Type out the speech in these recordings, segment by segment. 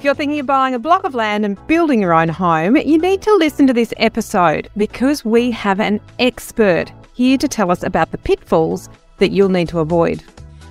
If you're thinking of buying a block of land and building your own home, you need to listen to this episode because we have an expert here to tell us about the pitfalls that you'll need to avoid.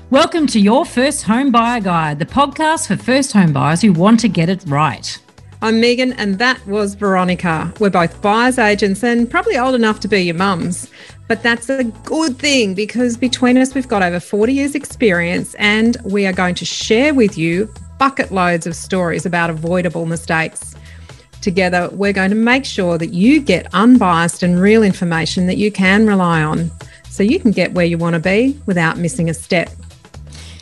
Welcome to Your First Home Buyer Guide, the podcast for first home buyers who want to get it right. I'm Megan, and that was Veronica. We're both buyers agents and probably old enough to be your mums. But that's a good thing because between us, we've got over 40 years' experience, and we are going to share with you bucket loads of stories about avoidable mistakes. Together, we're going to make sure that you get unbiased and real information that you can rely on so you can get where you want to be without missing a step.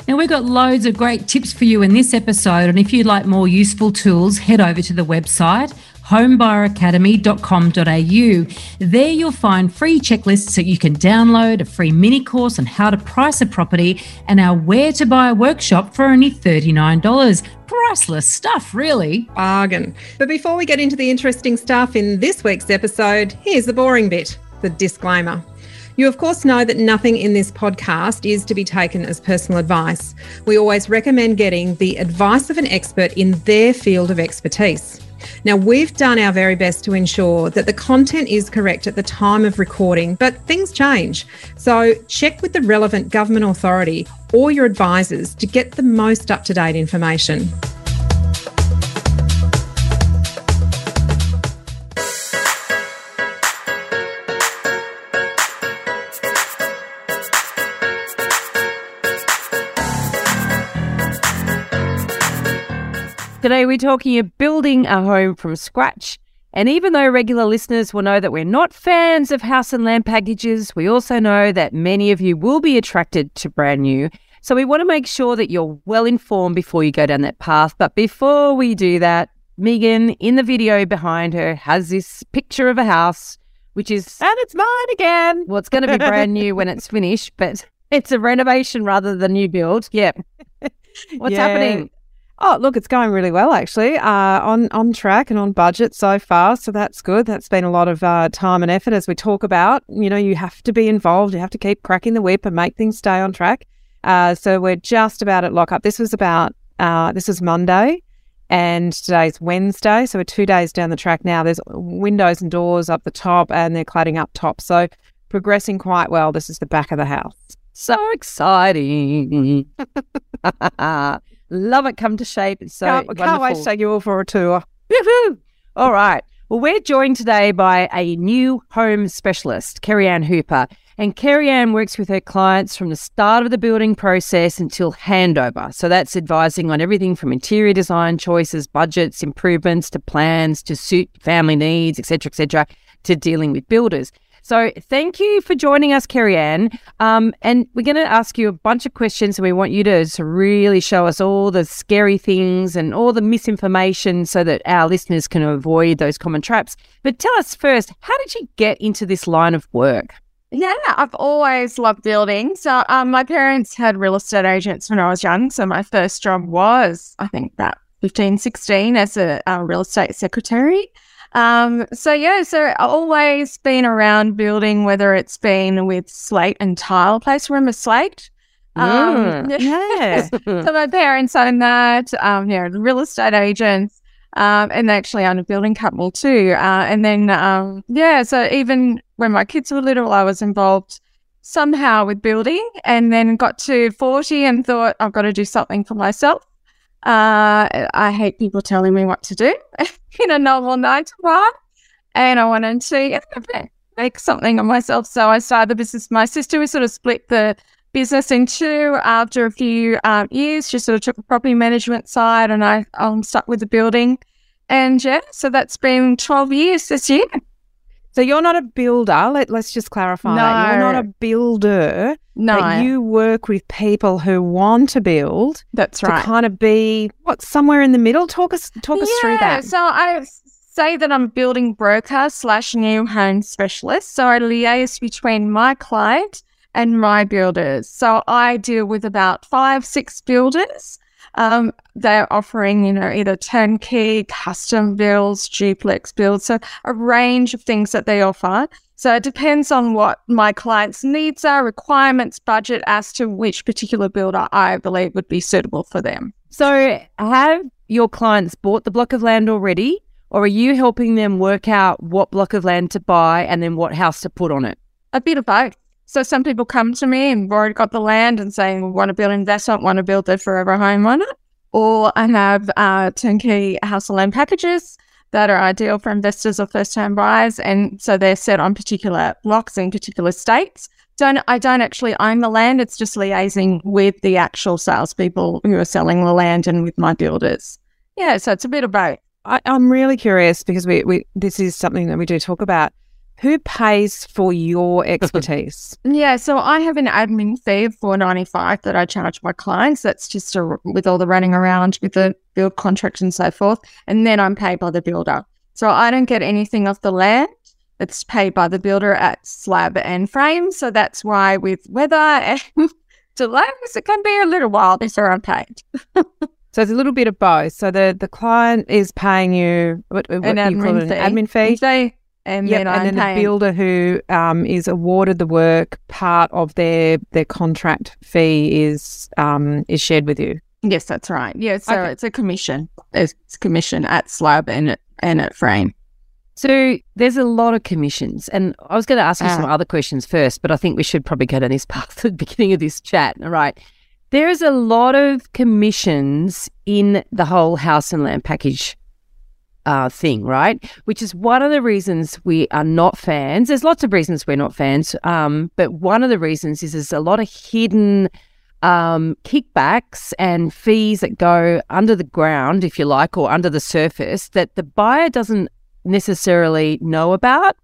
Now, we've got loads of great tips for you in this episode. And if you'd like more useful tools, head over to the website homebuyeracademy.com.au. There you'll find free checklists that you can download, a free mini course on how to price a property, and our Where to Buy workshop for only $39. Priceless stuff, really. Bargain. But before we get into the interesting stuff in this week's episode, here's the boring bit the disclaimer. You, of course, know that nothing in this podcast is to be taken as personal advice. We always recommend getting the advice of an expert in their field of expertise. Now, we've done our very best to ensure that the content is correct at the time of recording, but things change. So, check with the relevant government authority or your advisors to get the most up to date information. Today, we're talking about building a home from scratch. And even though regular listeners will know that we're not fans of house and land packages, we also know that many of you will be attracted to brand new. So we want to make sure that you're well informed before you go down that path. But before we do that, Megan, in the video behind her, has this picture of a house, which is, and it's mine again. Well, it's going to be brand new when it's finished, but it's a renovation rather than new build. Yep. What's yeah. happening? Oh, look, it's going really well actually. Uh, on on track and on budget so far, so that's good. That's been a lot of uh, time and effort as we talk about. You know, you have to be involved. You have to keep cracking the whip and make things stay on track. Uh, so we're just about at lockup. This was about uh, this was Monday, and today's Wednesday. So we're two days down the track now. There's windows and doors up the top, and they're cladding up top. So progressing quite well. This is the back of the house. So exciting. Love it come to shape. It's so can't, wonderful. can't wait to take you all for a tour. Woo-hoo! All right. Well, we're joined today by a new home specialist, Kerri-Ann Hooper. And Kerri-Ann works with her clients from the start of the building process until handover. So that's advising on everything from interior design choices, budgets, improvements to plans to suit family needs, etc., etc., to dealing with builders. So thank you for joining us, Kerri-Ann. Um, and we're going to ask you a bunch of questions and we want you to, really show us all the scary things and all the misinformation so that our listeners can avoid those common traps. But tell us first, how did you get into this line of work? Yeah, I've always loved building. So um, my parents had real estate agents when I was young. So my first job was, I think, about 15, 16 as a uh, real estate secretary. Um, so yeah, so always been around building, whether it's been with slate and tile place. Remember slate? Um, yeah. so my parents own that. Um, yeah, real estate agents. Um, and they actually own a building company too. Uh, and then, um, yeah, so even when my kids were little, I was involved somehow with building and then got to 40 and thought, I've got to do something for myself. Uh, I hate people telling me what to do in a normal nine to. And I wanted to make something of myself. So I started the business. My sister, we sort of split the business in two after a few um, years. She sort of took the property management side and I, I'm stuck with the building. And yeah, so that's been 12 years this year. So you're not a builder. Let, us just clarify no. that. You're not a builder. No. But you work with people who want to build. That's right. To kind of be what somewhere in the middle. Talk us talk us through that. So I say that I'm a building broker slash new home specialist. So I liaise between my client and my builders. So I deal with about five, six builders um, they're offering, you know, either turnkey, custom builds, duplex builds, so a range of things that they offer. So it depends on what my client's needs are, requirements, budget as to which particular builder I believe would be suitable for them. So have your clients bought the block of land already? Or are you helping them work out what block of land to buy and then what house to put on it? A bit of both. So some people come to me and already got the land and saying, we want to build an investment, want to build their forever home on it. Or I have uh, turnkey house and land packages that are ideal for investors or first time buyers. And so they're set on particular blocks in particular states. Don't I don't actually own the land. It's just liaising with the actual salespeople who are selling the land and with my builders. Yeah, so it's a bit of both. I, am really curious because we, we this is something that we do talk about. Who pays for your expertise? yeah, so I have an admin fee of four ninety five that I charge my clients. That's just a, with all the running around with the build contract and so forth, and then I'm paid by the builder. So I don't get anything off the land. It's paid by the builder at slab and frame. So that's why with weather and delays, it can be a little while before I'm paid. So it's a little bit of both. So the the client is paying you what, what an, admin it, an admin fee. fee and yep, then and then the builder who um, is awarded the work, part of their their contract fee is um, is shared with you. Yes, that's right. Yeah, so okay. it's a commission. It's commission at slab and and at frame. So there's a lot of commissions, and I was going to ask you uh, some other questions first, but I think we should probably go down this path at the beginning of this chat. All right. There is a lot of commissions in the whole house and land package uh, thing, right? Which is one of the reasons we are not fans. There's lots of reasons we're not fans, um, but one of the reasons is there's a lot of hidden um, kickbacks and fees that go under the ground, if you like, or under the surface that the buyer doesn't necessarily know about.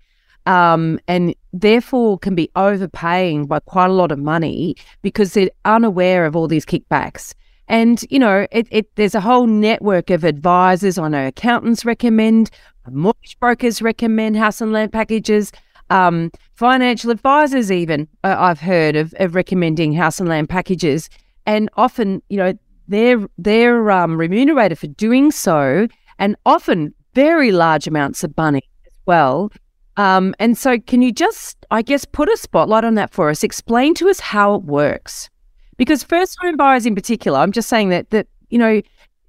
Um, and therefore can be overpaying by quite a lot of money because they're unaware of all these kickbacks. And, you know, it, it, there's a whole network of advisors. I know accountants recommend, mortgage brokers recommend house and land packages. Um, financial advisors, even uh, I've heard of, of recommending house and land packages. And often, you know, they're, they're um, remunerated for doing so and often very large amounts of money as well. Um, and so, can you just, I guess, put a spotlight on that for us? Explain to us how it works. Because first home buyers in particular, I'm just saying that that you know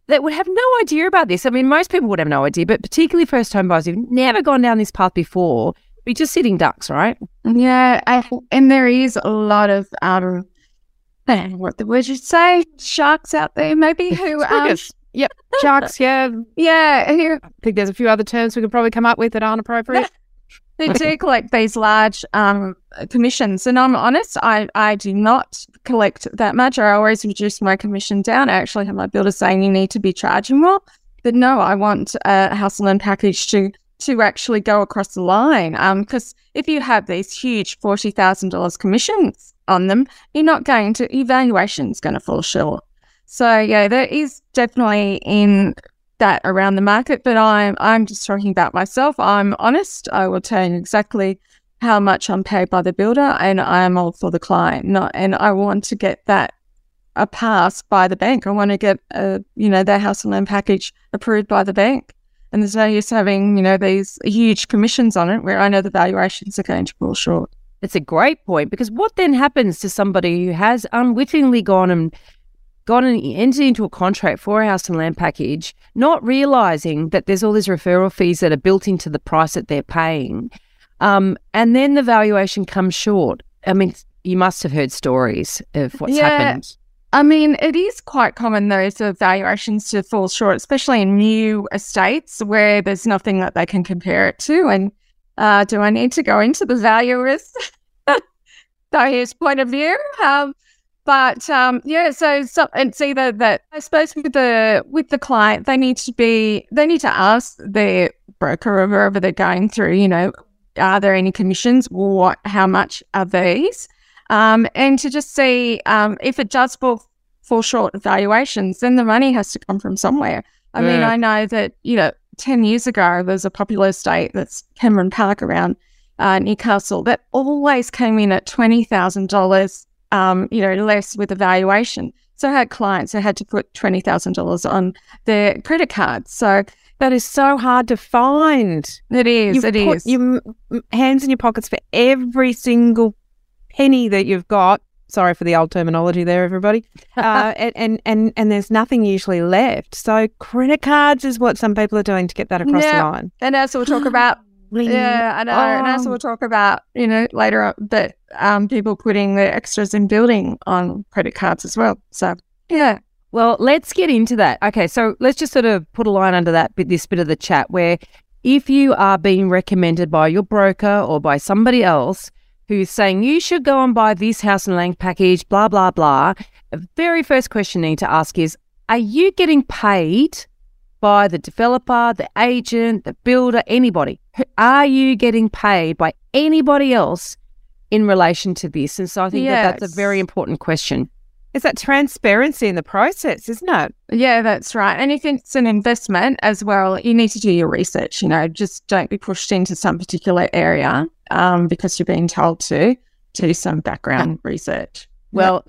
that would have no idea about this. I mean, most people would have no idea, but particularly first home buyers who've never gone down this path before, be just sitting ducks, right? Yeah, I, and there is a lot of um, what the word you say, sharks out there, maybe who um, Yep, sharks. Yeah, yeah. I think there's a few other terms we could probably come up with that aren't appropriate. They do collect these large um, commissions, and I'm honest, I, I do not collect that much. I always reduce my commission down. I actually have my builder saying you need to be charging more, but no, I want a house and land package to to actually go across the line. Because um, if you have these huge forty thousand dollars commissions on them, you're not going to evaluation is going to fall short. So yeah, there is definitely in that around the market, but I'm I'm just talking about myself. I'm honest. I will tell you exactly how much I'm paid by the builder, and I am all for the client. Not, and I want to get that a pass by the bank. I want to get a you know their house and loan package approved by the bank. And there's no use having you know these huge commissions on it where I know the valuations are going to fall short. It's a great point because what then happens to somebody who has unwittingly gone and gone and entered into a contract for a house and land package, not realizing that there's all these referral fees that are built into the price that they're paying. Um, and then the valuation comes short. I mean, you must have heard stories of what's yeah. happened. I mean, it is quite common though for valuations to fall short, especially in new estates where there's nothing that they can compare it to. And uh, do I need to go into the valuer's his point of view? Um, but um, yeah, so, so it's either that I suppose with the with the client, they need to be they need to ask their broker or whoever they're going through. You know, are there any commissions? What? How much are these? Um, and to just see um, if it does fall fall short of valuations, then the money has to come from somewhere. I yeah. mean, I know that you know, ten years ago there's a popular estate that's Cameron Park around uh, Newcastle that always came in at twenty thousand dollars um, you know, less with evaluation. So I had clients who had to put $20,000 on their credit card. So That is so hard to find. It is. You've it is. Your hands in your pockets for every single penny that you've got. Sorry for the old terminology there, everybody. Uh, and, and and and there's nothing usually left. So credit cards is what some people are doing to get that across Yeah. the line. And as we'll talk about, yeah, I know. And as Oh. we'll talk about, you know, later on, that um, people putting their extras in building on credit cards as well. So, yeah. Well, let's get into that. Okay, so let's just sort of put a line under that bit, this bit of the chat where if you are being recommended by your broker or by somebody else who's saying you should go and buy this house and land package, blah, blah, blah, the very first question you need to ask is Are you getting paid by the developer, the agent, the builder, anybody? Are you getting paid by anybody else in relation to this? And so I think that that's a very important question. Is that transparency in the process, isn't it? Yeah, that's right. And if it's an investment as well, you need to do your research. You know, just don't be pushed into some particular area um, because you're being told to. Do some background research. Well,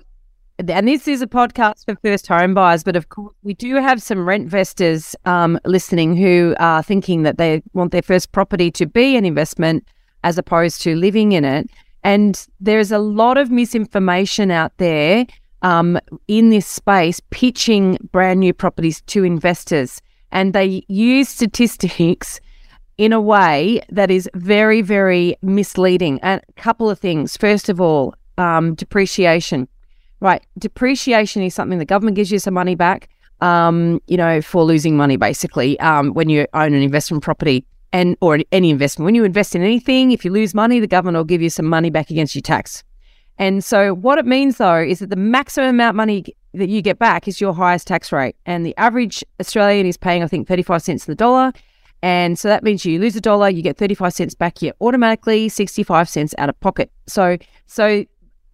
and this is a podcast for first home buyers, but of course, we do have some rent investors um, listening who are thinking that they want their first property to be an investment as opposed to living in it. And there's a lot of misinformation out there um, in this space pitching brand new properties to investors. And they use statistics in a way that is very, very misleading. And a couple of things. First of all, um, depreciation. Right. Depreciation is something the government gives you some money back, um, you know, for losing money, basically, um, when you own an investment property and or any investment. When you invest in anything, if you lose money, the government will give you some money back against your tax. And so what it means though is that the maximum amount of money that you get back is your highest tax rate. And the average Australian is paying, I think, 35 cents on the dollar. And so that means you lose a dollar, you get 35 cents back here automatically, 65 cents out of pocket. So, so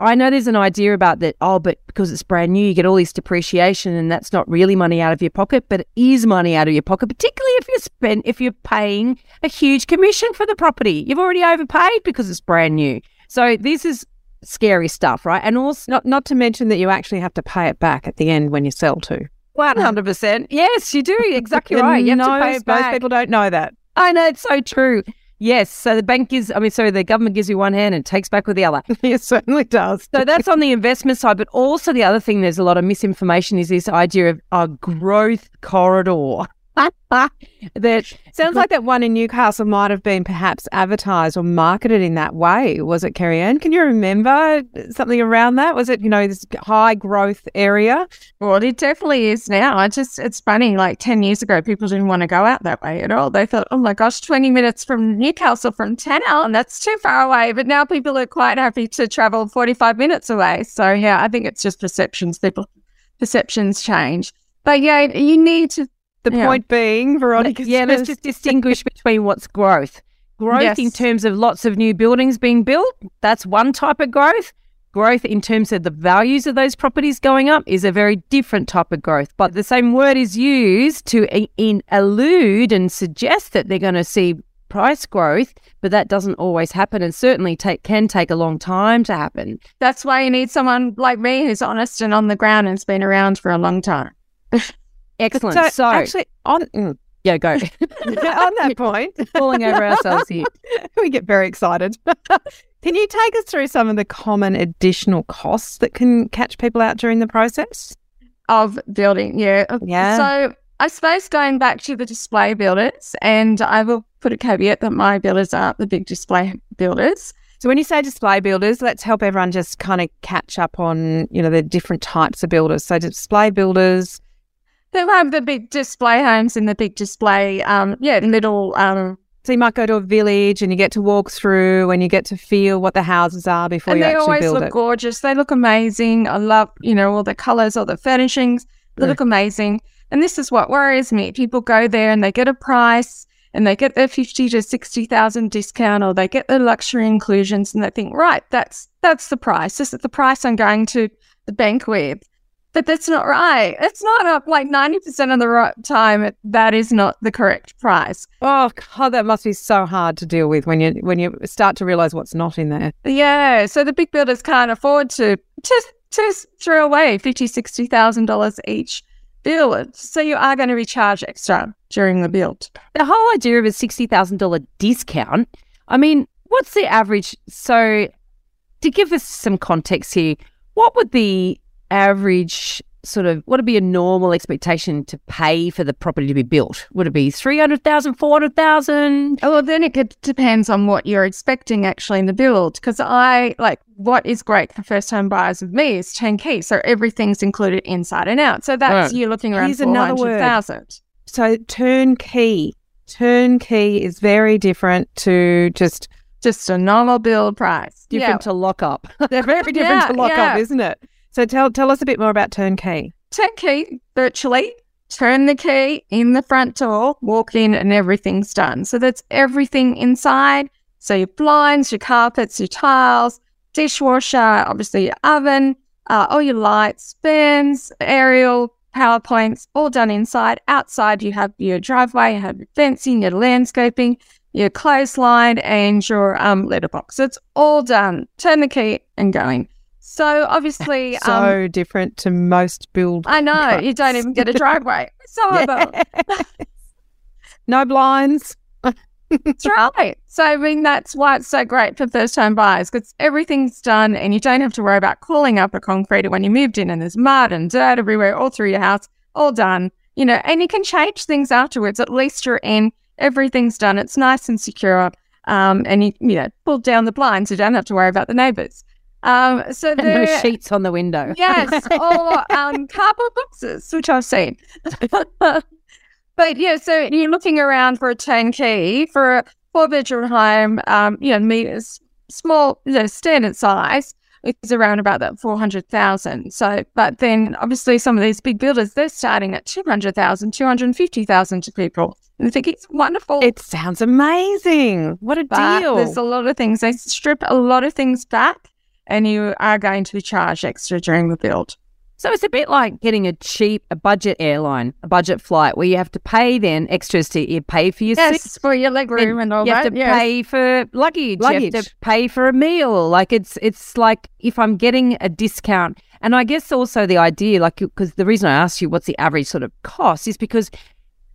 I know there's an idea about that, oh, but because it's brand new, you get all this depreciation and that's not really money out of your pocket, but it is money out of your pocket, particularly if you're spend if you're paying a huge commission for the property. You've already overpaid because it's brand new. So this is scary stuff, right? And also Not not to mention that you actually have to pay it back at the end when you sell too. one hundred percent. Yes, you do. Exactly right. You have to pay it back. Most people don't know that. I know it's so true. Yes. So the bank gives I mean, sorry, the government gives you one hand and takes back with the other. it certainly does. So that's on the investment side, but also the other thing there's a lot of misinformation is this idea of a growth corridor. that Sounds like that one in Newcastle might have been perhaps advertised or marketed in that way. Was it, Kerri-Ann? Can you remember something around that? Was it, you know, this high growth area? Well, it definitely is now. I just, it's funny. Like 10 years ago, people didn't want to go out that way at all. They thought, oh my gosh, 20 minutes from Newcastle from Tannow, and that's too far away. But now people are quite happy to travel 45 minutes away. So, yeah, I think it's just perceptions. People, perceptions change. But yeah, you need to, The Yeah. point being, Veronica. yeah, let's just distinguish between what's growth. Growth in terms of lots of new buildings being built, that's one type of growth. Growth in terms of the values of those properties going up is a very different type of growth. But the same word is used to in allude and suggest that they're going to see price growth, but that doesn't always happen and certainly take can take a long time to happen. that's why you need someone like me who's honest and on the ground and has been around for a long time. Excellent. So, So, actually, on mm, yeah, go. on that point, Falling over ourselves here. we get very excited. can you take us through some of the common additional costs that can catch people out during the process? of building. Yeah. Yeah. So I suppose going back to the display builders, and I will put a caveat that my builders aren't the big display builders. So when you say display builders, let's help everyone just kind of catch up on, you know, the different types of builders. So display builders, They have the big display homes and the big display, um, yeah, little, um, so you might go to a village and you get to walk through and you get to feel what the houses are before and you they always look gorgeous. They look amazing. I love, you know, all the colors, all the furnishings. They Mm. look amazing. And this is what worries me. People go there and they get a price and they get their fifty to sixty thousand discount, or they get the luxury inclusions, and they think, right, that's that's the price. This is the price I'm going to the bank with. But that's not right. It's not up like ninety percent of the right time. it- That is not the correct price. Oh god, that must be so hard to deal with when you when you start to realize what's not in there. Yeah, so the big builders can't afford to to to throw away fifty, sixty thousand dollars each build. So you are going to be charged extra during the build. The whole idea of a $60,000 discount, I mean, what's the average? So to give us some context here, what would the average sort of what would be a normal expectation to pay for the property to be built? Would it be 300,000, 400,000? Oh, well, then it depends on what you're expecting actually in the build. Because I like what is great for first time buyers with me is turnkey. So everything's included inside and out. So that's right. you're looking around 400,000. So turnkey, turnkey is very different to just just a normal build price. Different yeah. to lock up. They're very different yeah, to lock yeah. up, isn't it? So tell tell us a bit more about turnkey. Turnkey, virtually, turn the key in the front door, walk in, and everything's done. So that's everything inside. So your blinds, your carpets, your tiles, dishwasher, obviously your oven, uh, all your lights, fans, aerial, power points, all done inside. Outside, you have your driveway, you have your fencing, your landscaping, your clothesline, and your um, letterbox. So it's all done. Turn the key and going. So obviously, so um, different to most build. I know trucks. you don't even get a driveway. So no blinds. that's right. So I mean, that's why it's so great for first-time buyers because everything's done, and you don't have to worry about calling up a concrete when you moved in, and there's mud and dirt everywhere all through your house. All done, you know, and you can change things afterwards. At least you're in. Everything's done. It's nice and secure. Um, and you, you know, pull down the blinds. You don't have to worry about the neighbors. Um, so there, no sheets on the window. yes, or um, cardboard boxes, which I've seen. but yeah, so you're looking around for a turnkey for a four bedroom home. Um, you know, meters small, you know, standard size. It's around about that four hundred thousand. So, but then obviously some of these big builders they're starting at 200,000, 250,000 to people. And I think it's wonderful. It sounds amazing. What a but deal. There's a lot of things. They strip a lot of things back and you are going to be charged extra during the build. So it's a bit like getting a cheap, a budget airline, a budget flight, where you have to pay then extras to you pay for your yes, seat. for your leg room and, and all you that. You have to yes. pay for luggage. luggage. You have to pay for a meal. Like it's it's like if I'm getting a discount, and I guess also the idea, like because the reason I asked you what's the average sort of cost is because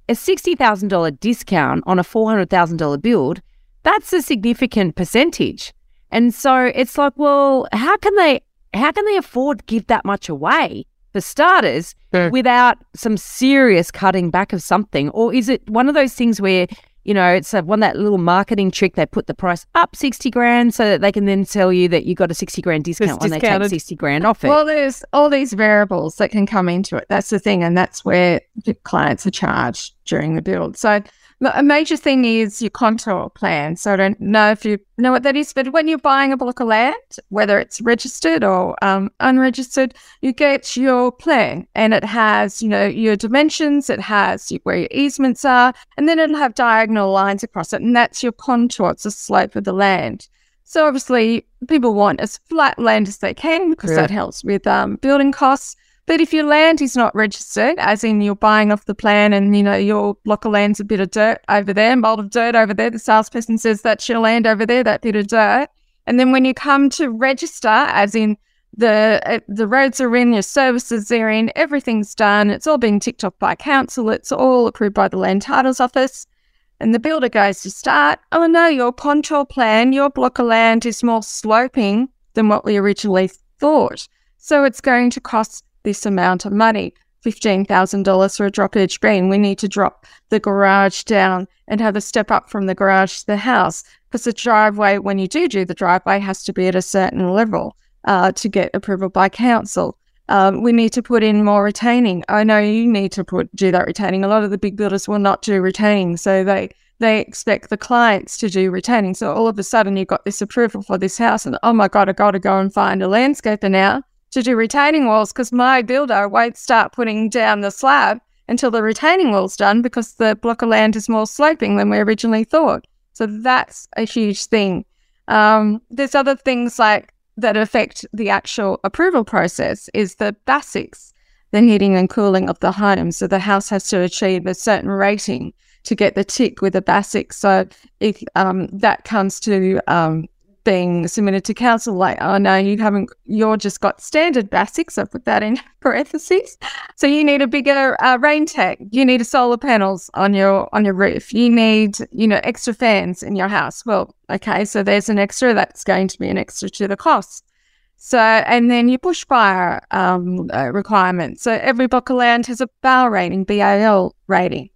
a sixty thousand dollar discount on a four hundred thousand dollar build, that's a significant percentage. And so it's like, well, how can they how can they afford to give that much away for starters yeah. without some serious cutting back of something? Or is it one of those things where you know, it's a, one that little marketing trick. They put the price up sixty grand so that they can then tell you that you got a sixty grand discount when they take sixty grand off it. Well, there's all these variables that can come into it. That's the thing, and that's where the clients are charged during the build. So a major thing is your contour plan. So I don't know if you know what that is, but when you're buying a block of land, whether it's registered or um, unregistered, you get your plan and it has, you know, your dimensions, it has where your easements are, and then it'll have diagonal lines across it. And that's your contour. It's the slope of the land. So obviously people want as flat land as they can because yeah. that helps with um, building costs. But if your land is not registered, as in you're buying off the plan and you know your block of land's a bit of dirt over there, a mold of dirt over there, the salesperson says that's your land over there, that bit of dirt. And then when you come to register, as in the uh, the roads are in, your services are in, everything's done, it's all being ticked off by council, it's all approved by the land titles office. And the builder goes to start, oh no, your contour plan, your block of land is more sloping than what we originally thought. So it's going to cost this amount of money. $15,000 for a drop edge beam. We need to drop the garage down and have a step up from the garage to the house because the driveway, when you do do the driveway, has to be at a certain level uh, to get approval by council. Um, we need to put in more retaining. I know you need to put do that retaining. A lot of the big builders will not do retaining, so they they expect the clients to do retaining. So all of a sudden you've got this approval for this house, and oh my god, I got to go and find a landscaper now to do retaining walls because my builder won't start putting down the slab until the retaining wall's done because the block of land is more sloping than we originally thought. So that's a huge thing. Um, there's other things like that affect the actual approval process is the BASIX, the heating and cooling of the home. So the house has to achieve a certain rating to get the tick with the BASIX. So if um, that comes to um, being submitted to council, like, oh no, you haven't, you're just got standard BASIX. I put that in parentheses. So you need a bigger uh, rain tank. You need solar panels on your on your roof. You need, you know, extra fans in your house. Well, okay, so there's an extra. That's going to be an extra to the cost. So, and then your bushfire um, uh, requirements. So every block of land has a BAL rating, BAL rating.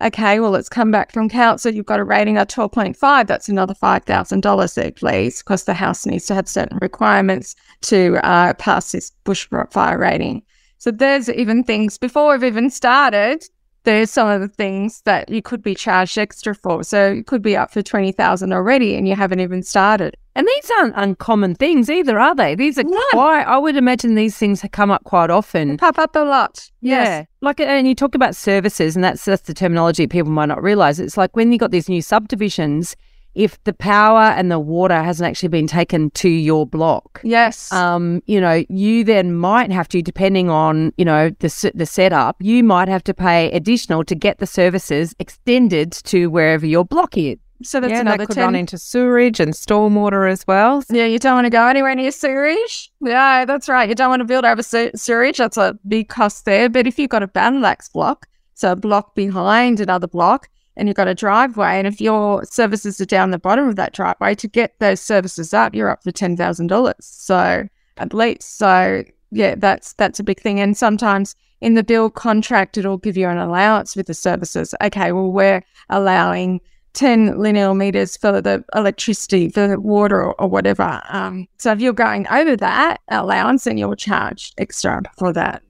Okay, well, it's come back from council. You've got a rating of 12.5. That's another $5,000 there, please, because the house needs to have certain requirements to uh, pass this bushfire rating. So there's even things before we've even started there's some of the things that you could be charged extra for. So it could be up for 20,000 already and you haven't even started. And these aren't uncommon things either, are they? These are no. quite, I would imagine these things come up quite often. They pop up a lot. Yeah. Yes. Like, and you talk about services, and that's, that's the terminology people might not realize. It's like when you got these new subdivisions, if the power and the water hasn't actually been taken to your block. Yes. Um, you know, you then might have to, depending on you know the the setup, you might have to pay additional to get the services extended to wherever your block is. So that's yeah, another that could 10. run into sewerage and stormwater as well. Yeah, you don't want to go anywhere near sewerage. Yeah, that's right. You don't want to build over se- sewerage. That's a big cost there. But if you've got a battle-axe block, so a block behind another block, and you've got a driveway, and if your services are down the bottom of that driveway, to get those services up, you're up for ten thousand dollars. So at least, so yeah, that's that's a big thing. And sometimes in the build contract, it'll give you an allowance with the services. Okay, well, we're allowing 10 linear meters for the electricity, for the water, or, or whatever. Um, so if you're going over that allowance, then you'll charge extra for that.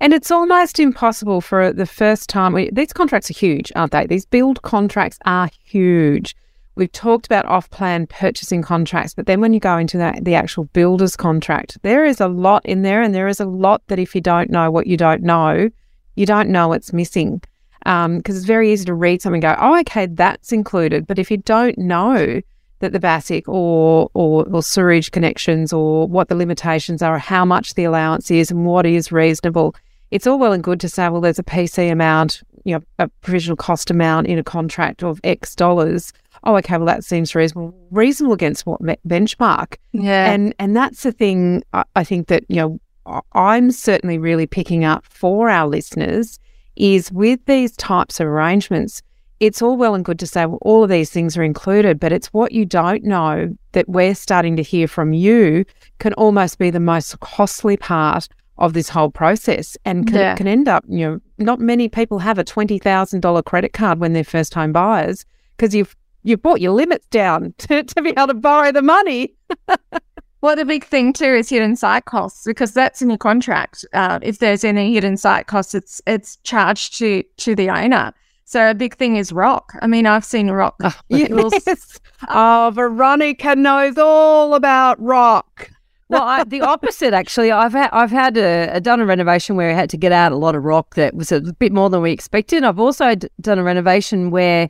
And it's almost impossible for the first time. These contracts are huge, aren't they? These build contracts are huge. We've talked about off plan purchasing contracts, but then when you go into that, the actual builder's contract, there is a lot in there. And there is a lot that if you don't know what you don't know, you don't know what's missing. Because um, it's very easy to read something and go, oh, okay, that's included. But if you don't know that the BASIX or, or, or sewerage connections or what the limitations are, how much the allowance is, and what is reasonable, it's all well and good to say, well, there's a PC amount, you know, a provisional cost amount in a contract of X dollars. Oh, okay, well, that seems reasonable. Reasonable against what me- benchmark? Yeah. And and that's the thing. I, I think that you know, I'm certainly really picking up for our listeners is with these types of arrangements. It's all well and good to say well, all of these things are included, but it's what you don't know that we're starting to hear from you can almost be the most costly part of this whole process and can, yeah. can end up, you know, not many people have a $20,000 credit card when they're first home buyers because you've, you've brought your limits down to, to be able to borrow the money. well, the big thing too is hidden site costs because that's in your contract. Uh, if there's any hidden site costs, it's, it's charged to, to the owner. So a big thing is rock. I mean, I've seen rock. Oh, yes. oh, Veronica knows all about rock well, I, the opposite actually. I've had I've had a, a, done a renovation where I had to get out a lot of rock that was a bit more than we expected. I've also d- done a renovation where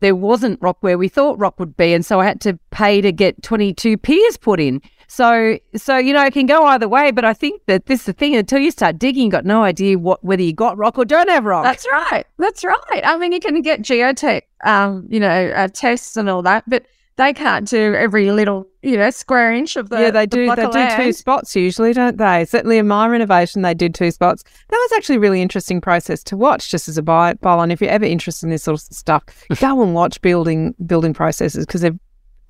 there wasn't rock where we thought rock would be, and so I had to pay to get twenty two piers put in. So so you know it can go either way, but I think that this is the thing. Until you start digging, you got no idea what whether you got rock or don't have rock. That's right. That's right. I mean, you can get geotech, um, you know, uh, tests and all that, but they can't do every little you know square inch of the yeah they do the they do land. two spots usually don't they certainly in my renovation they did two spots that was actually a really interesting process to watch just as a buy and if you're ever interested in this sort of stuff go and watch building building processes because they're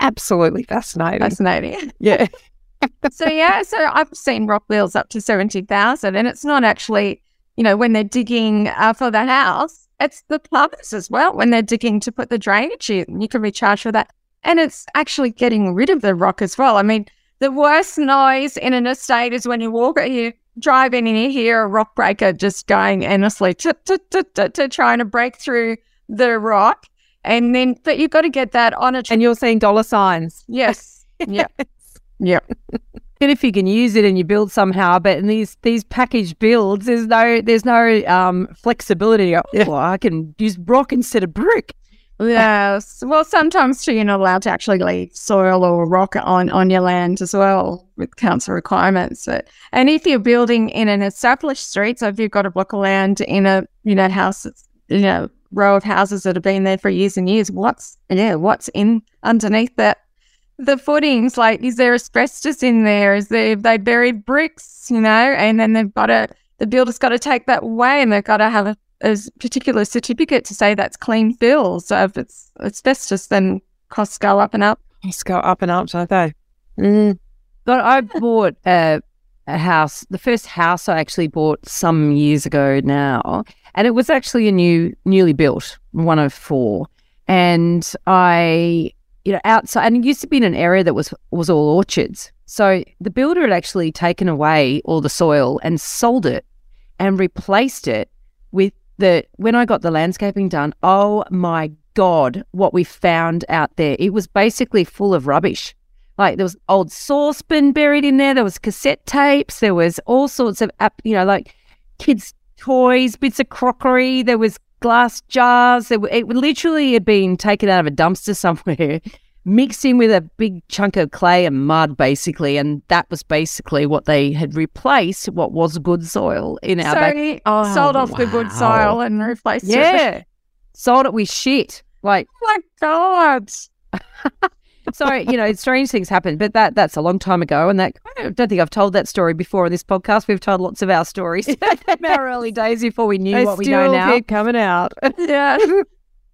absolutely fascinating. Fascinating. Yeah. So yeah so I've seen rock wheels up to seventy thousand and it's not actually you know when they're digging uh, for the house it's the plumbers as well when they're digging to put the drainage in. You can be charged for that. And it's actually getting rid of the rock as well. I mean, the worst noise in an estate is when you walk, or you drive in and you hear a rock breaker just going endlessly to trying to break through the rock. And then, but you've got to get that on a. and you're seeing dollar signs. Yes. Yeah. yeah. And if you can use it and you build somehow, but in these these package builds, there's no there's no um, flexibility. Oh, yeah. I can use rock instead of brick. Yes. Well, sometimes too, you're not allowed to actually leave soil or rock on, on your land as well with council requirements. But, and if you're building in an established street, so if you've got a block of land in a, you know, house that's, you know, row of houses that have been there for years and years, what's, yeah, what's in underneath that, the footings. Like, is there asbestos in there? Is there they buried bricks? You know, and then they've got to the builder's got to take that away, and they've got to have a, a particular certificate to say that's clean fill. So if it's asbestos, then costs go up and up. Costs go up and up, don't they? Mm. But I bought a, a house. The first house I actually bought some years ago now, and it was actually a new, newly built, one of four. And I, you know, outside, and it used to be in an area that was was all orchards. So the builder had actually taken away all the soil and sold it and replaced it with the. When I got the landscaping done, oh my god, what we found out there! It was basically full of rubbish. Like there was old saucepan buried in there. There was cassette tapes. There was all sorts of, you know, like kids' toys, bits of crockery. There was glass jars. It, it literally had been taken out of a dumpster somewhere, mixed in with a big chunk of clay and mud, basically. And that was basically what they had replaced what was good soil in our so back. Oh, sold off wow. the good soil and replaced yeah. it. Yeah. Sold it with shit. Like, oh my God. So you know, strange things happen, but that that's a long time ago, and that I don't think I've told that story before on this podcast. We've told lots of our stories from our early days before we knew they what we know now. coming out, yeah.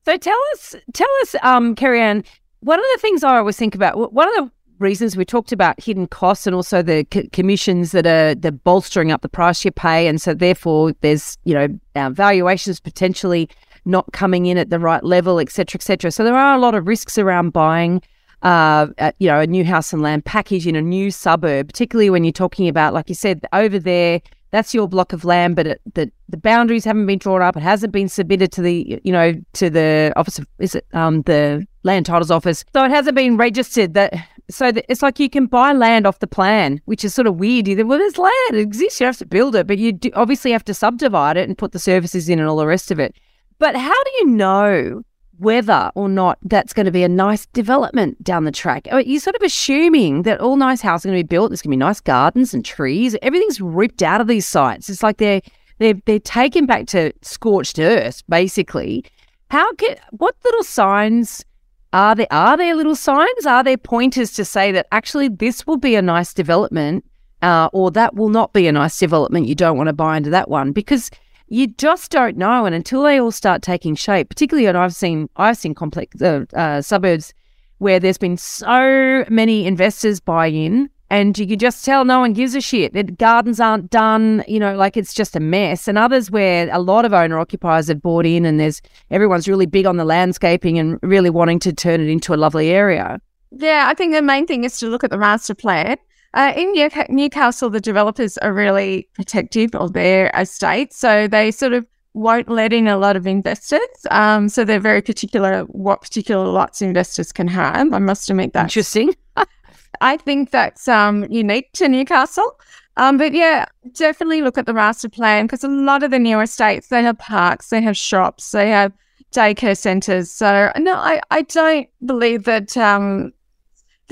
so tell us, tell us, um, Kerri-Ann, one of the things I always think about, one of the reasons we talked about hidden costs and also the c- commissions that are the bolstering up the price you pay, and so therefore there's you know our valuations potentially not coming in at the right level, etc., etc. So there are a lot of risks around buying uh, you know, a new house and land package in a new suburb, particularly when you're talking about, like you said, over there, that's your block of land, but it, the the boundaries haven't been drawn up. It hasn't been submitted to the, you know, to the office of, is it um the land titles office, so it hasn't been registered. That so that it's like you can buy land off the plan, which is sort of weird. You Either well, there's land, it exists, you have to build it, but you do obviously have to subdivide it and put the services in and all the rest of it. But how do you know whether or not that's going to be a nice development down the track. You're sort of assuming that all nice houses are going to be built. There's going to be nice gardens and trees. Everything's ripped out of these sites. It's like they're they're they're taken back to scorched earth, basically. How can what little signs are there? Are there little signs? Are there pointers to say that actually this will be a nice development, uh, or that will not be a nice development? You don't want to buy into that one because you just don't know. And until they all start taking shape, particularly, and I've seen I've seen complex uh, uh, suburbs where there's been so many investors buy in, and you can just tell no one gives a shit. The gardens aren't done, you know, like it's just a mess. And others where a lot of owner occupiers have bought in, and there's everyone's really big on the landscaping and really wanting to turn it into a lovely area. Yeah, I think the main thing is to look at the master plan uh, in Newcastle, the developers are really protective of their estate. So they sort of won't let in a lot of investors. Um, so they're very particular what particular lots investors can have. I must admit that. Interesting. I think that's um, unique to Newcastle. Um, but yeah, definitely look at the master plan because a lot of the new estates, they have parks, they have shops, they have daycare centres. So no, I, I don't believe that um,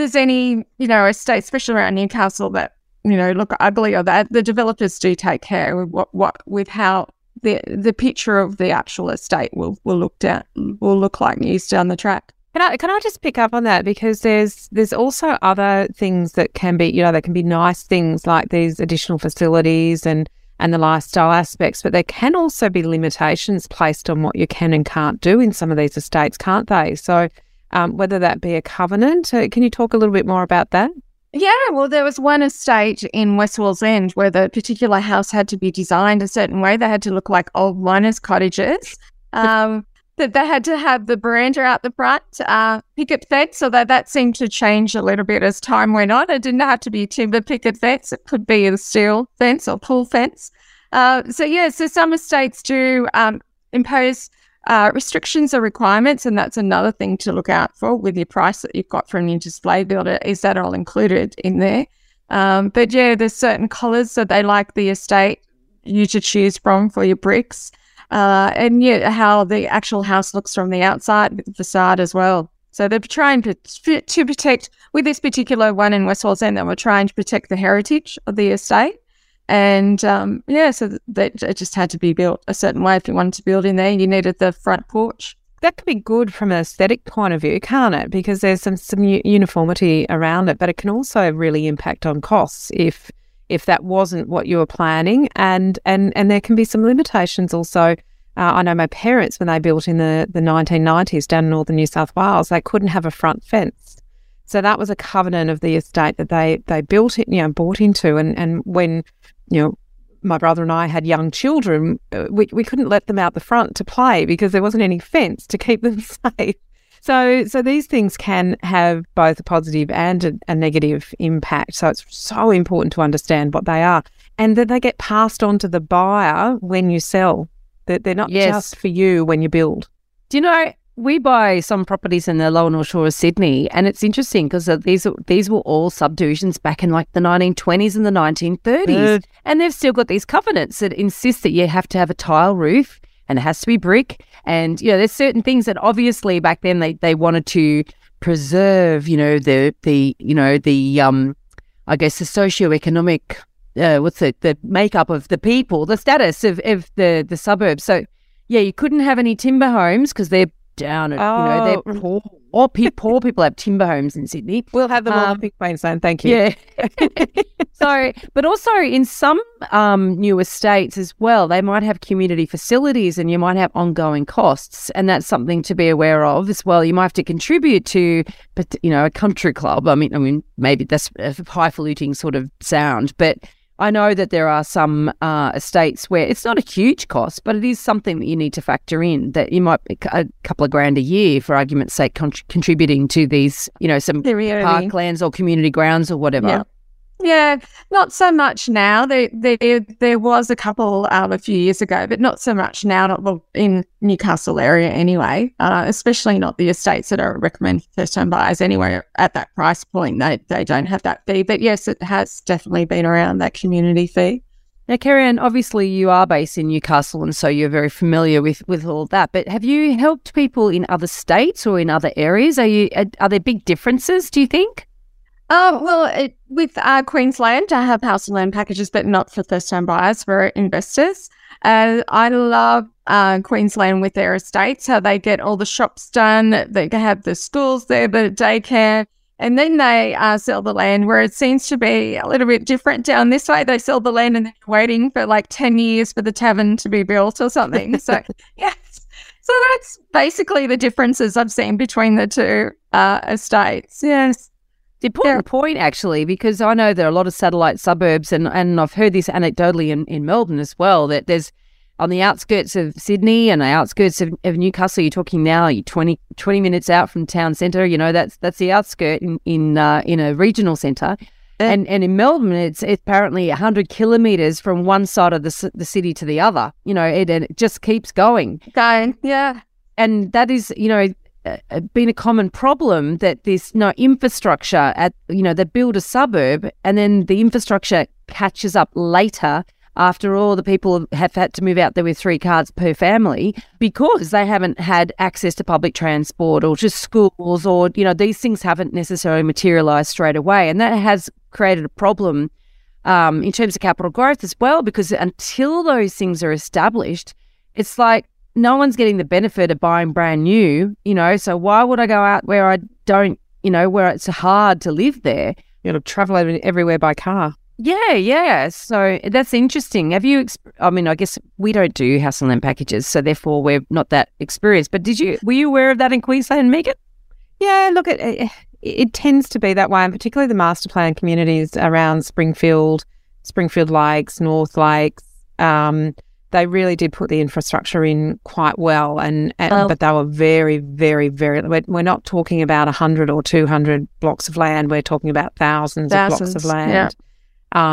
there's any, you know, estate, especially around Newcastle, that you know look ugly or that the developers do take care with what, what with how the the picture of the actual estate will will look down mm. will look like news down the track. Can I can I just pick up on that because there's there's also other things that can be you know there can be nice things like these additional facilities and and the lifestyle aspects, but there can also be limitations placed on what you can and can't do in some of these estates, can't they? So um, whether that be a covenant. Uh, can you talk a little bit more about that? Yeah, well, there was one estate in West Wallsend where the particular house had to be designed a certain way. They had to look like old miners' cottages. Um, that they had to have the veranda out the front, uh, picket fence, so that that seemed to change a little bit as time went on. It didn't have to be timber picket fence; it could be a steel fence or pool fence. Uh, so yeah, so some estates do um, impose uh, restrictions or requirements, and that's another thing to look out for with your price that you've got from your display builder. Is that all included in there? Um, but yeah, there's certain colours that they like the estate you to choose from for your bricks, uh, and yeah, how the actual house looks from the outside with the facade as well. So they're trying to, to protect with this particular one in West Wallsend. They were trying to protect the heritage of the estate and um, yeah, so that it just had to be built a certain way. If you wanted to build in there, you needed the front porch that could be good from an aesthetic point of view, can't it? Because there's some some uniformity around it, but it can also really impact on costs if if that wasn't what you were planning, and and and there can be some limitations also. Uh, I know my parents when they built in the the 1990s down in northern New South Wales, they couldn't have a front fence. So that was a covenant of the estate that they they built it, you know, bought into, and and when you know my brother and I had young children, uh, we, we couldn't let them out the front to play because there wasn't any fence to keep them safe. So, so these things can have both a positive and a, a, negative impact. So it's so important to understand what they are and that they get passed on to the buyer when you sell. That they're not yes. just for you when you build. Do you know? We buy some properties in the lower north shore of Sydney, and it's interesting because these these were all subdivisions back in like the 1920s and the 1930s, and they've still got these covenants that insist that you have to have a tile roof and it has to be brick, and you know there's certain things that obviously back then they they wanted to preserve, you know the the you know the um I guess the socio-economic uh, what's it the makeup of the people, the status of of the the suburbs, so. Yeah, you couldn't have any timber homes because they're down. At, oh. You know, they're oh. poor. Or pe- poor people have timber homes in Sydney. We'll have them um, all in Queensland. Thank you. Yeah. so, but also in some um, new estates as well, they might have community facilities and you might have ongoing costs. And that's something to be aware of as well. You might have to contribute to, but you know, a country club. I mean, I mean, maybe that's a highfalutin sort of sound, but I know that there are some uh, estates where it's not a huge cost, but it is something that you need to factor in that you might a couple of grand a year, for argument's sake, con- contributing to these, you know, some parklands or community grounds or whatever. Yeah. Yeah, not so much now. There, there, there was a couple um, a few years ago, but not so much now. Not well, in Newcastle area anyway. Uh, especially not the estates that are recommended for first-time buyers. Anyway, at that price point, they they don't have that fee. But yes, it has definitely been around that community fee. Now, Kerri obviously you are based in Newcastle, and so you're very familiar with with all that. But have you helped people in other states or in other areas? Are you are there big differences? Do you think? Um, well, it, with uh, Queensland, I have house and land packages, but not for first time buyers, for investors. Uh, I love uh, Queensland with their estates, how they get all the shops done. They have the schools there, the daycare, and then they uh, sell the land. Where it seems to be a little bit different down this way, they sell the land and they're waiting for like ten years for the tavern to be built or something. So, yes, so that's basically the differences I've seen between the two uh, estates. Yes. The important point, actually, because I know there are a lot of satellite suburbs, and, and I've heard this anecdotally in, in Melbourne as well, that there's on the outskirts of Sydney and the outskirts of, of Newcastle, you're talking now, you're 20, 20 minutes out from town centre, you know, that's that's the outskirt in in, uh, in a regional centre. And and in Melbourne, it's, it's apparently 100 kilometres from one side of the, the city to the other. You know, it, and it just keeps going. Going, yeah. And that is, you know, been a common problem that this know, infrastructure at you know they build a suburb and then the infrastructure catches up later after all the people have had to move out there with three cars per family because they haven't had access to public transport or just schools or you know these things haven't necessarily materialized straight away. And that has created a problem um, in terms of capital growth as well because until those things are established it's like no one's getting the benefit of buying brand new, you know. So why would I go out where I don't, you know, where it's hard to live there? You know, travel everywhere by car. Yeah, yeah. So that's interesting. Have you? Exp- I mean, I guess we don't do house and land packages, so therefore we're not that experienced. But did you? Were you aware of that in Queensland, Megan? Yeah. Look, it, it, it tends to be that way, and particularly the master plan communities around Springfield, Springfield Lakes, North Lakes. Um, they really did put the infrastructure in quite well, and, and but they were very, very, very. We're, we're not talking about hundred or two hundred blocks of land. We're talking about thousands, thousands of blocks of land. Yeah.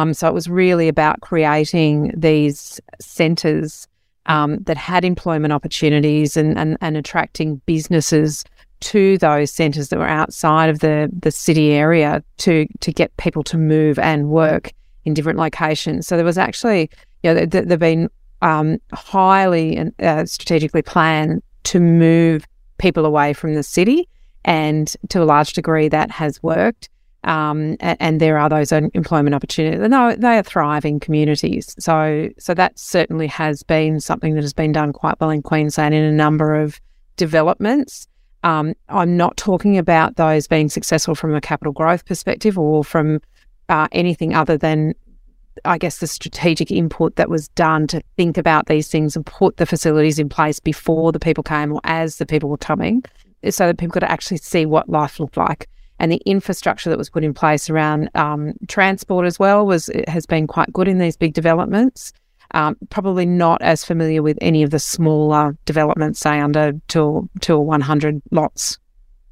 Um, so it was really about creating these centres um, that had employment opportunities and, and, and attracting businesses to those centres that were outside of the, the city area to to get people to move and work in different locations. So there was actually, you know, there, have been um, highly uh, strategically planned to move people away from the city, and to a large degree, that has worked. Um, and, and, there are those employment opportunities. No, they are thriving communities. So, so that certainly has been something that has been done quite well in Queensland in a number of developments. Um, I'm not talking about those being successful from a capital growth perspective or from uh, anything other than, I guess, the strategic input that was done to think about these things and put the facilities in place before the people came or as the people were coming, so that people could actually see what life looked like. And the infrastructure that was put in place around um, transport as well was has been quite good in these big developments. Um, probably not as familiar with any of the smaller developments, say under two, two or 100 lots.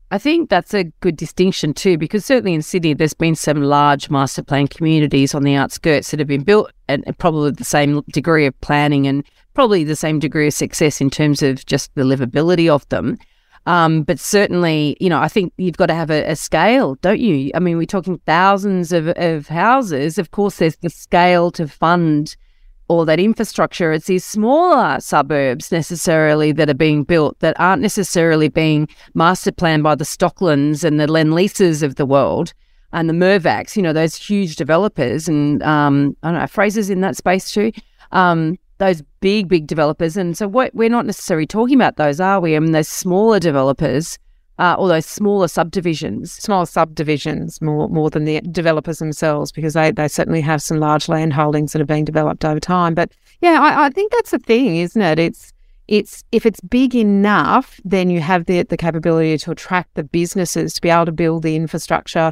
I think that's a good distinction too, because certainly in Sydney, there's been some large master plan communities on the outskirts that have been built and probably the same degree of planning and probably the same degree of success in terms of just the livability of them. Um, but certainly, you know, I think you've got to have a, a, scale, don't you? I mean, we're talking thousands of, of houses. Of course, there's the scale to fund all that infrastructure. It's these smaller suburbs necessarily that are being built that aren't necessarily being master planned by the Stocklands and the Lendleases of the world and the Mirvacs, you know, those huge developers and um, I don't know, Frasers in that space too. Um, those big, big developers. And so what we're not necessarily talking about those, are we? I mean, those smaller developers uh, or those smaller subdivisions. Smaller subdivisions more more than the developers themselves, because they, they certainly have some large land holdings that are being developed over time. But yeah, I, I think that's the thing, isn't it? It's it's if it's big enough, then you have the the capability to attract the businesses to be able to build the infrastructure,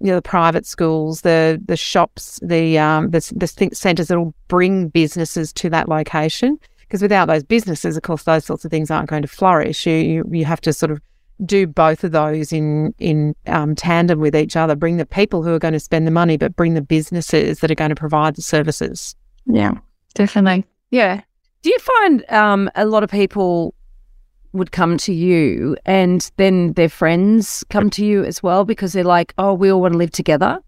you know, the private schools, the the shops, the um the, the centres that will bring businesses to that location. Because without those businesses, of course, those sorts of things aren't going to flourish. You you, you have to sort of do both of those in in um, tandem with each other. Bring the people who are going to spend the money, but bring the businesses that are going to provide the services. Yeah, definitely. Yeah. Do you find um, a lot of people would come to you, and then their friends come to you as well because they're like, "Oh, we all want to live together."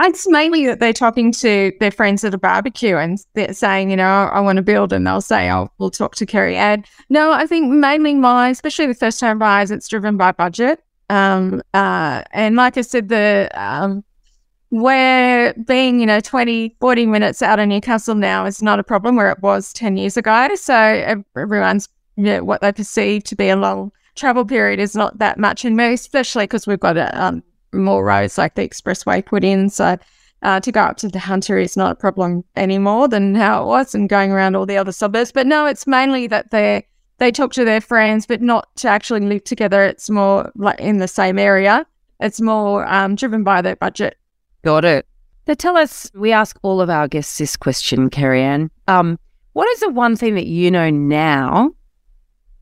It's mainly that they're talking to their friends at a barbecue and they're saying, you know, I want to build, and they'll say, "Oh, we'll talk to Kerri-Ann." No, I think mainly my, especially the first time buyers, it's driven by budget. Um, uh, and like I said, the um, where being, you know, 20, 40 minutes out of Newcastle now is not a problem where it was 10 years ago. So everyone's, you know, what they perceive to be a long travel period is not that much in me, especially because we've got a um, more roads like the expressway put in. So uh, to go up to the Hunter is not a problem anymore than how it was and going around all the other suburbs. But no, it's mainly that they they talk to their friends, but not to actually live together. It's more like in the same area. It's more um, driven by their budget. Got it. Now tell us, we ask all of our guests this question, Kerri-Ann. Um, what is the one thing that you know now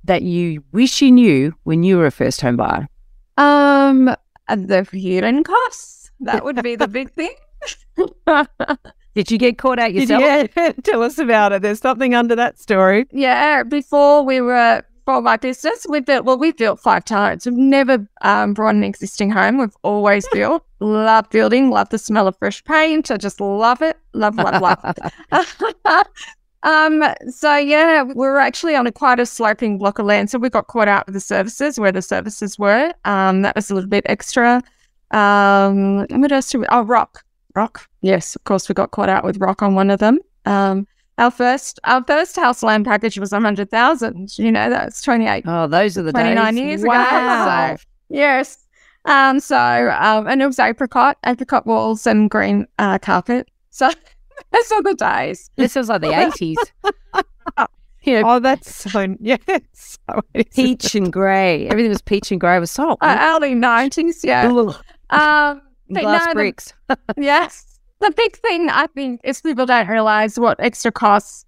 that you wish you knew when you were a first home buyer? Um, the hearing costs. That would be the big thing. Did you get caught out yourself? Yeah, tell us about it. There's something under that story. Yeah, before we were for my business, we built well, we built five times. We've never um, brought an existing home. We've always built. love building. Love the smell of fresh paint. I just love it. Love, love, love. Um. So yeah, we were actually on a quite a sloping block of land, so we got caught out with the services where the services were. Um. That was a little bit extra. Um. What else? Do we, oh, rock rock. Yes, of course, we got caught out with rock on one of them. Um, our first our first house land package was a hundred thousand. You know, that's twenty eight. Oh, those are the 29 days. years wow. ago. So, yes. Um, so um, and it was apricot, apricot walls and green uh, carpet. So it's all the days. This was like the eighties. you know, oh, that's so yes, so peach and grey. Everything was peach and grey. It was salt. Uh, early nineties, yeah. um, glass no, bricks. The, yes. The big thing I think is people don't realize what extra costs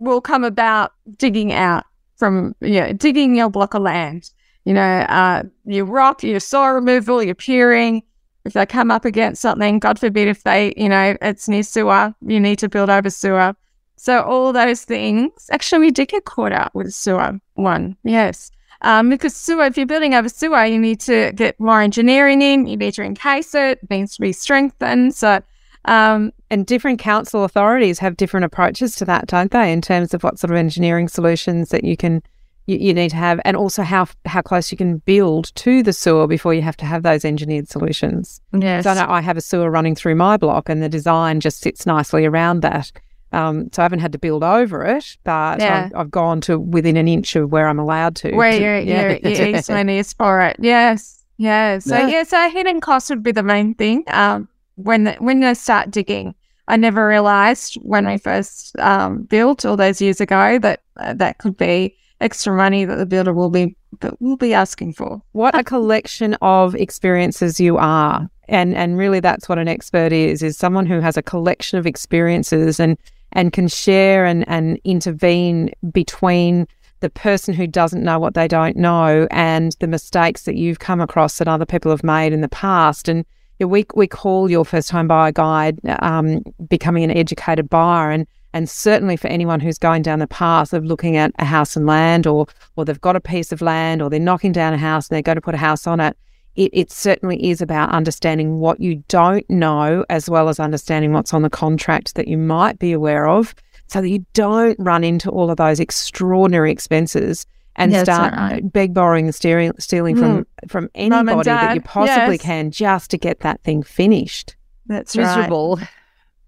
will come about digging out from, you know, digging your block of land. You know, uh, your rock, your soil removal, your piering. If they come up against something, God forbid, if they, you know, it's near sewer, you need to build over sewer. So all those things. Actually, we did get caught out with sewer one. Yes. Um, because sewer, if you're building over sewer, you need to get more engineering in, you need to encase it, it needs to be strengthened. So, um, and different council authorities have different approaches to that, don't they, in terms of what sort of engineering solutions that you can you, you need to have, and also how how close you can build to the sewer before you have to have those engineered solutions. Yes, so I know I have a sewer running through my block, and the design just sits nicely around that. Um, so I haven't had to build over it, but yeah. I've, I've, gone to within an inch of where I'm allowed to. Where to, your, yeah. your, your easement is for it. Yes. Yeah. So yeah. yeah, so hidden cost would be the main thing. Um, when the, when you start digging, I never realized when I first um, built all those years ago that uh, that could be extra money that the builder will be that will be asking for. What a collection of experiences you are. And and really that's what an expert is, is someone who has a collection of experiences and and can share and, and intervene between the person who doesn't know what they don't know and the mistakes that you've come across that other people have made in the past. And we, we call your first home buyer guide um, becoming an educated buyer. And, and certainly for anyone who's going down the path of looking at a house and land or, or they've got a piece of land or they're knocking down a house and they're going to put a house on it, it, it certainly is about understanding what you don't know as well as understanding what's on the contract that you might be aware of so that you don't run into all of those extraordinary expenses and yeah, start right. beg, borrowing, and stealing, stealing mm. from from anybody that you possibly yes. can just to get that thing finished. That's miserable. Right.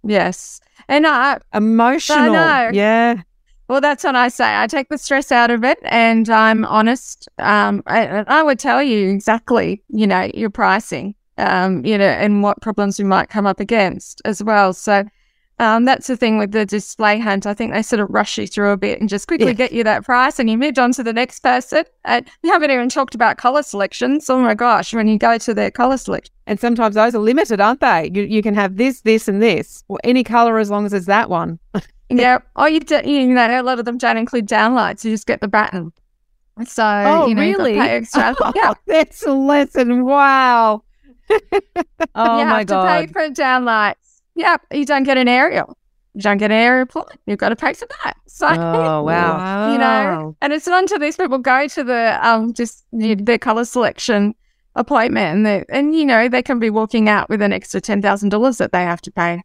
Yes, and I emotional. I yeah, well, that's what I say. I take the stress out of it and I'm honest. Um, I, I would tell you exactly, you know, your pricing, um, you know, and what problems we might come up against as well. So um, that's the thing with the display hunt. I think they sort of rush you through a bit and just quickly get you that price and you moved on to the next person. And we haven't even talked about color selections. Oh my gosh, when you go to their color selection. And sometimes those are limited, aren't they? You, you can have this, this, and this, or any color as long as it's that one. Yeah. Oh, you do, you know, a lot of them don't include downlights. You just get the batten. So, oh, you know, really? extra. Oh, yeah. That's a lesson. Wow. oh, you my God. You have to pay for downlights. Yeah. You don't get an aerial. You don't get an aerial plot. You've got to pay for that. So, oh, wow. you know, and it's not until these people go to the, um, just you know, their color selection appointment and, they, and, you know, they can be walking out with an extra $10,000 that they have to pay.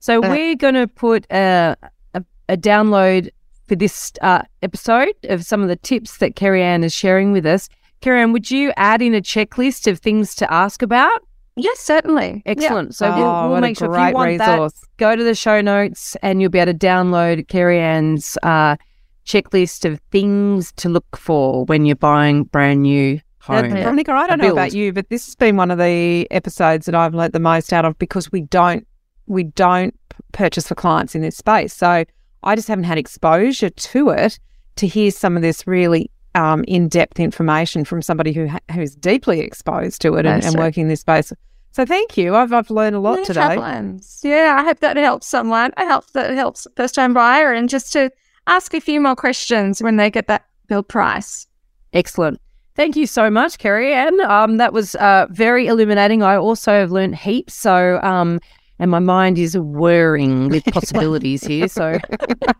So uh, we're going to put a, a, a, download for this uh, episode of some of the tips that Kerri-Ann is sharing with us. Kerri-Ann, would you add in a checklist of things to ask about? Yes, certainly. Excellent. Yeah. So oh, we'll, we'll make sure if you want resource. that, go to the show notes and you'll be able to download Kerri-Ann's uh, checklist of things to look for when you're buying brand new home. Yeah, Veronica, I don't know about you, but this has been one of the episodes that I've learnt the most out of because we don't we don't purchase for clients in this space. So I just haven't had exposure to it to hear some of this really um, in-depth information from somebody who ha- who's deeply exposed to it and, and, working in this space. So thank you. I've I've learned a lot no today. Problems. Yeah, I hope that helps someone. I hope that helps first time buyer and just to ask a few more questions when they get that build price. Excellent. Thank you so much, Kerri-Ann. Um, that was uh, very illuminating. I also have learned heaps. So um, and my mind is whirring with possibilities here. So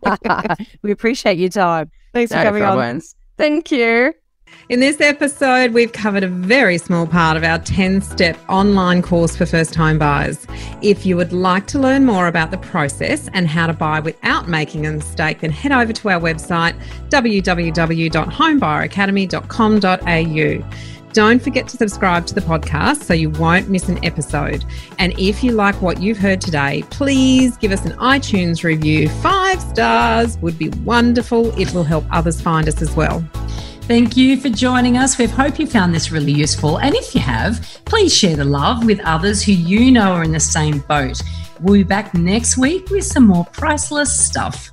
we appreciate your time. Thanks no for coming problems. on. Thank you. In this episode, we've covered a very small part of our 10 step online course for first home buyers. If you would like to learn more about the process and how to buy without making a mistake, then head over to our website www.homebuyeracademy.com.au. Don't forget to subscribe to the podcast so you won't miss an episode. And if you like what you've heard today, please give us an iTunes review. Five stars would be wonderful. It will help others find us as well. Thank you for joining us. We hope you found this really useful. And if you have, please share the love with others who you know are in the same boat. We'll be back next week with some more priceless stuff.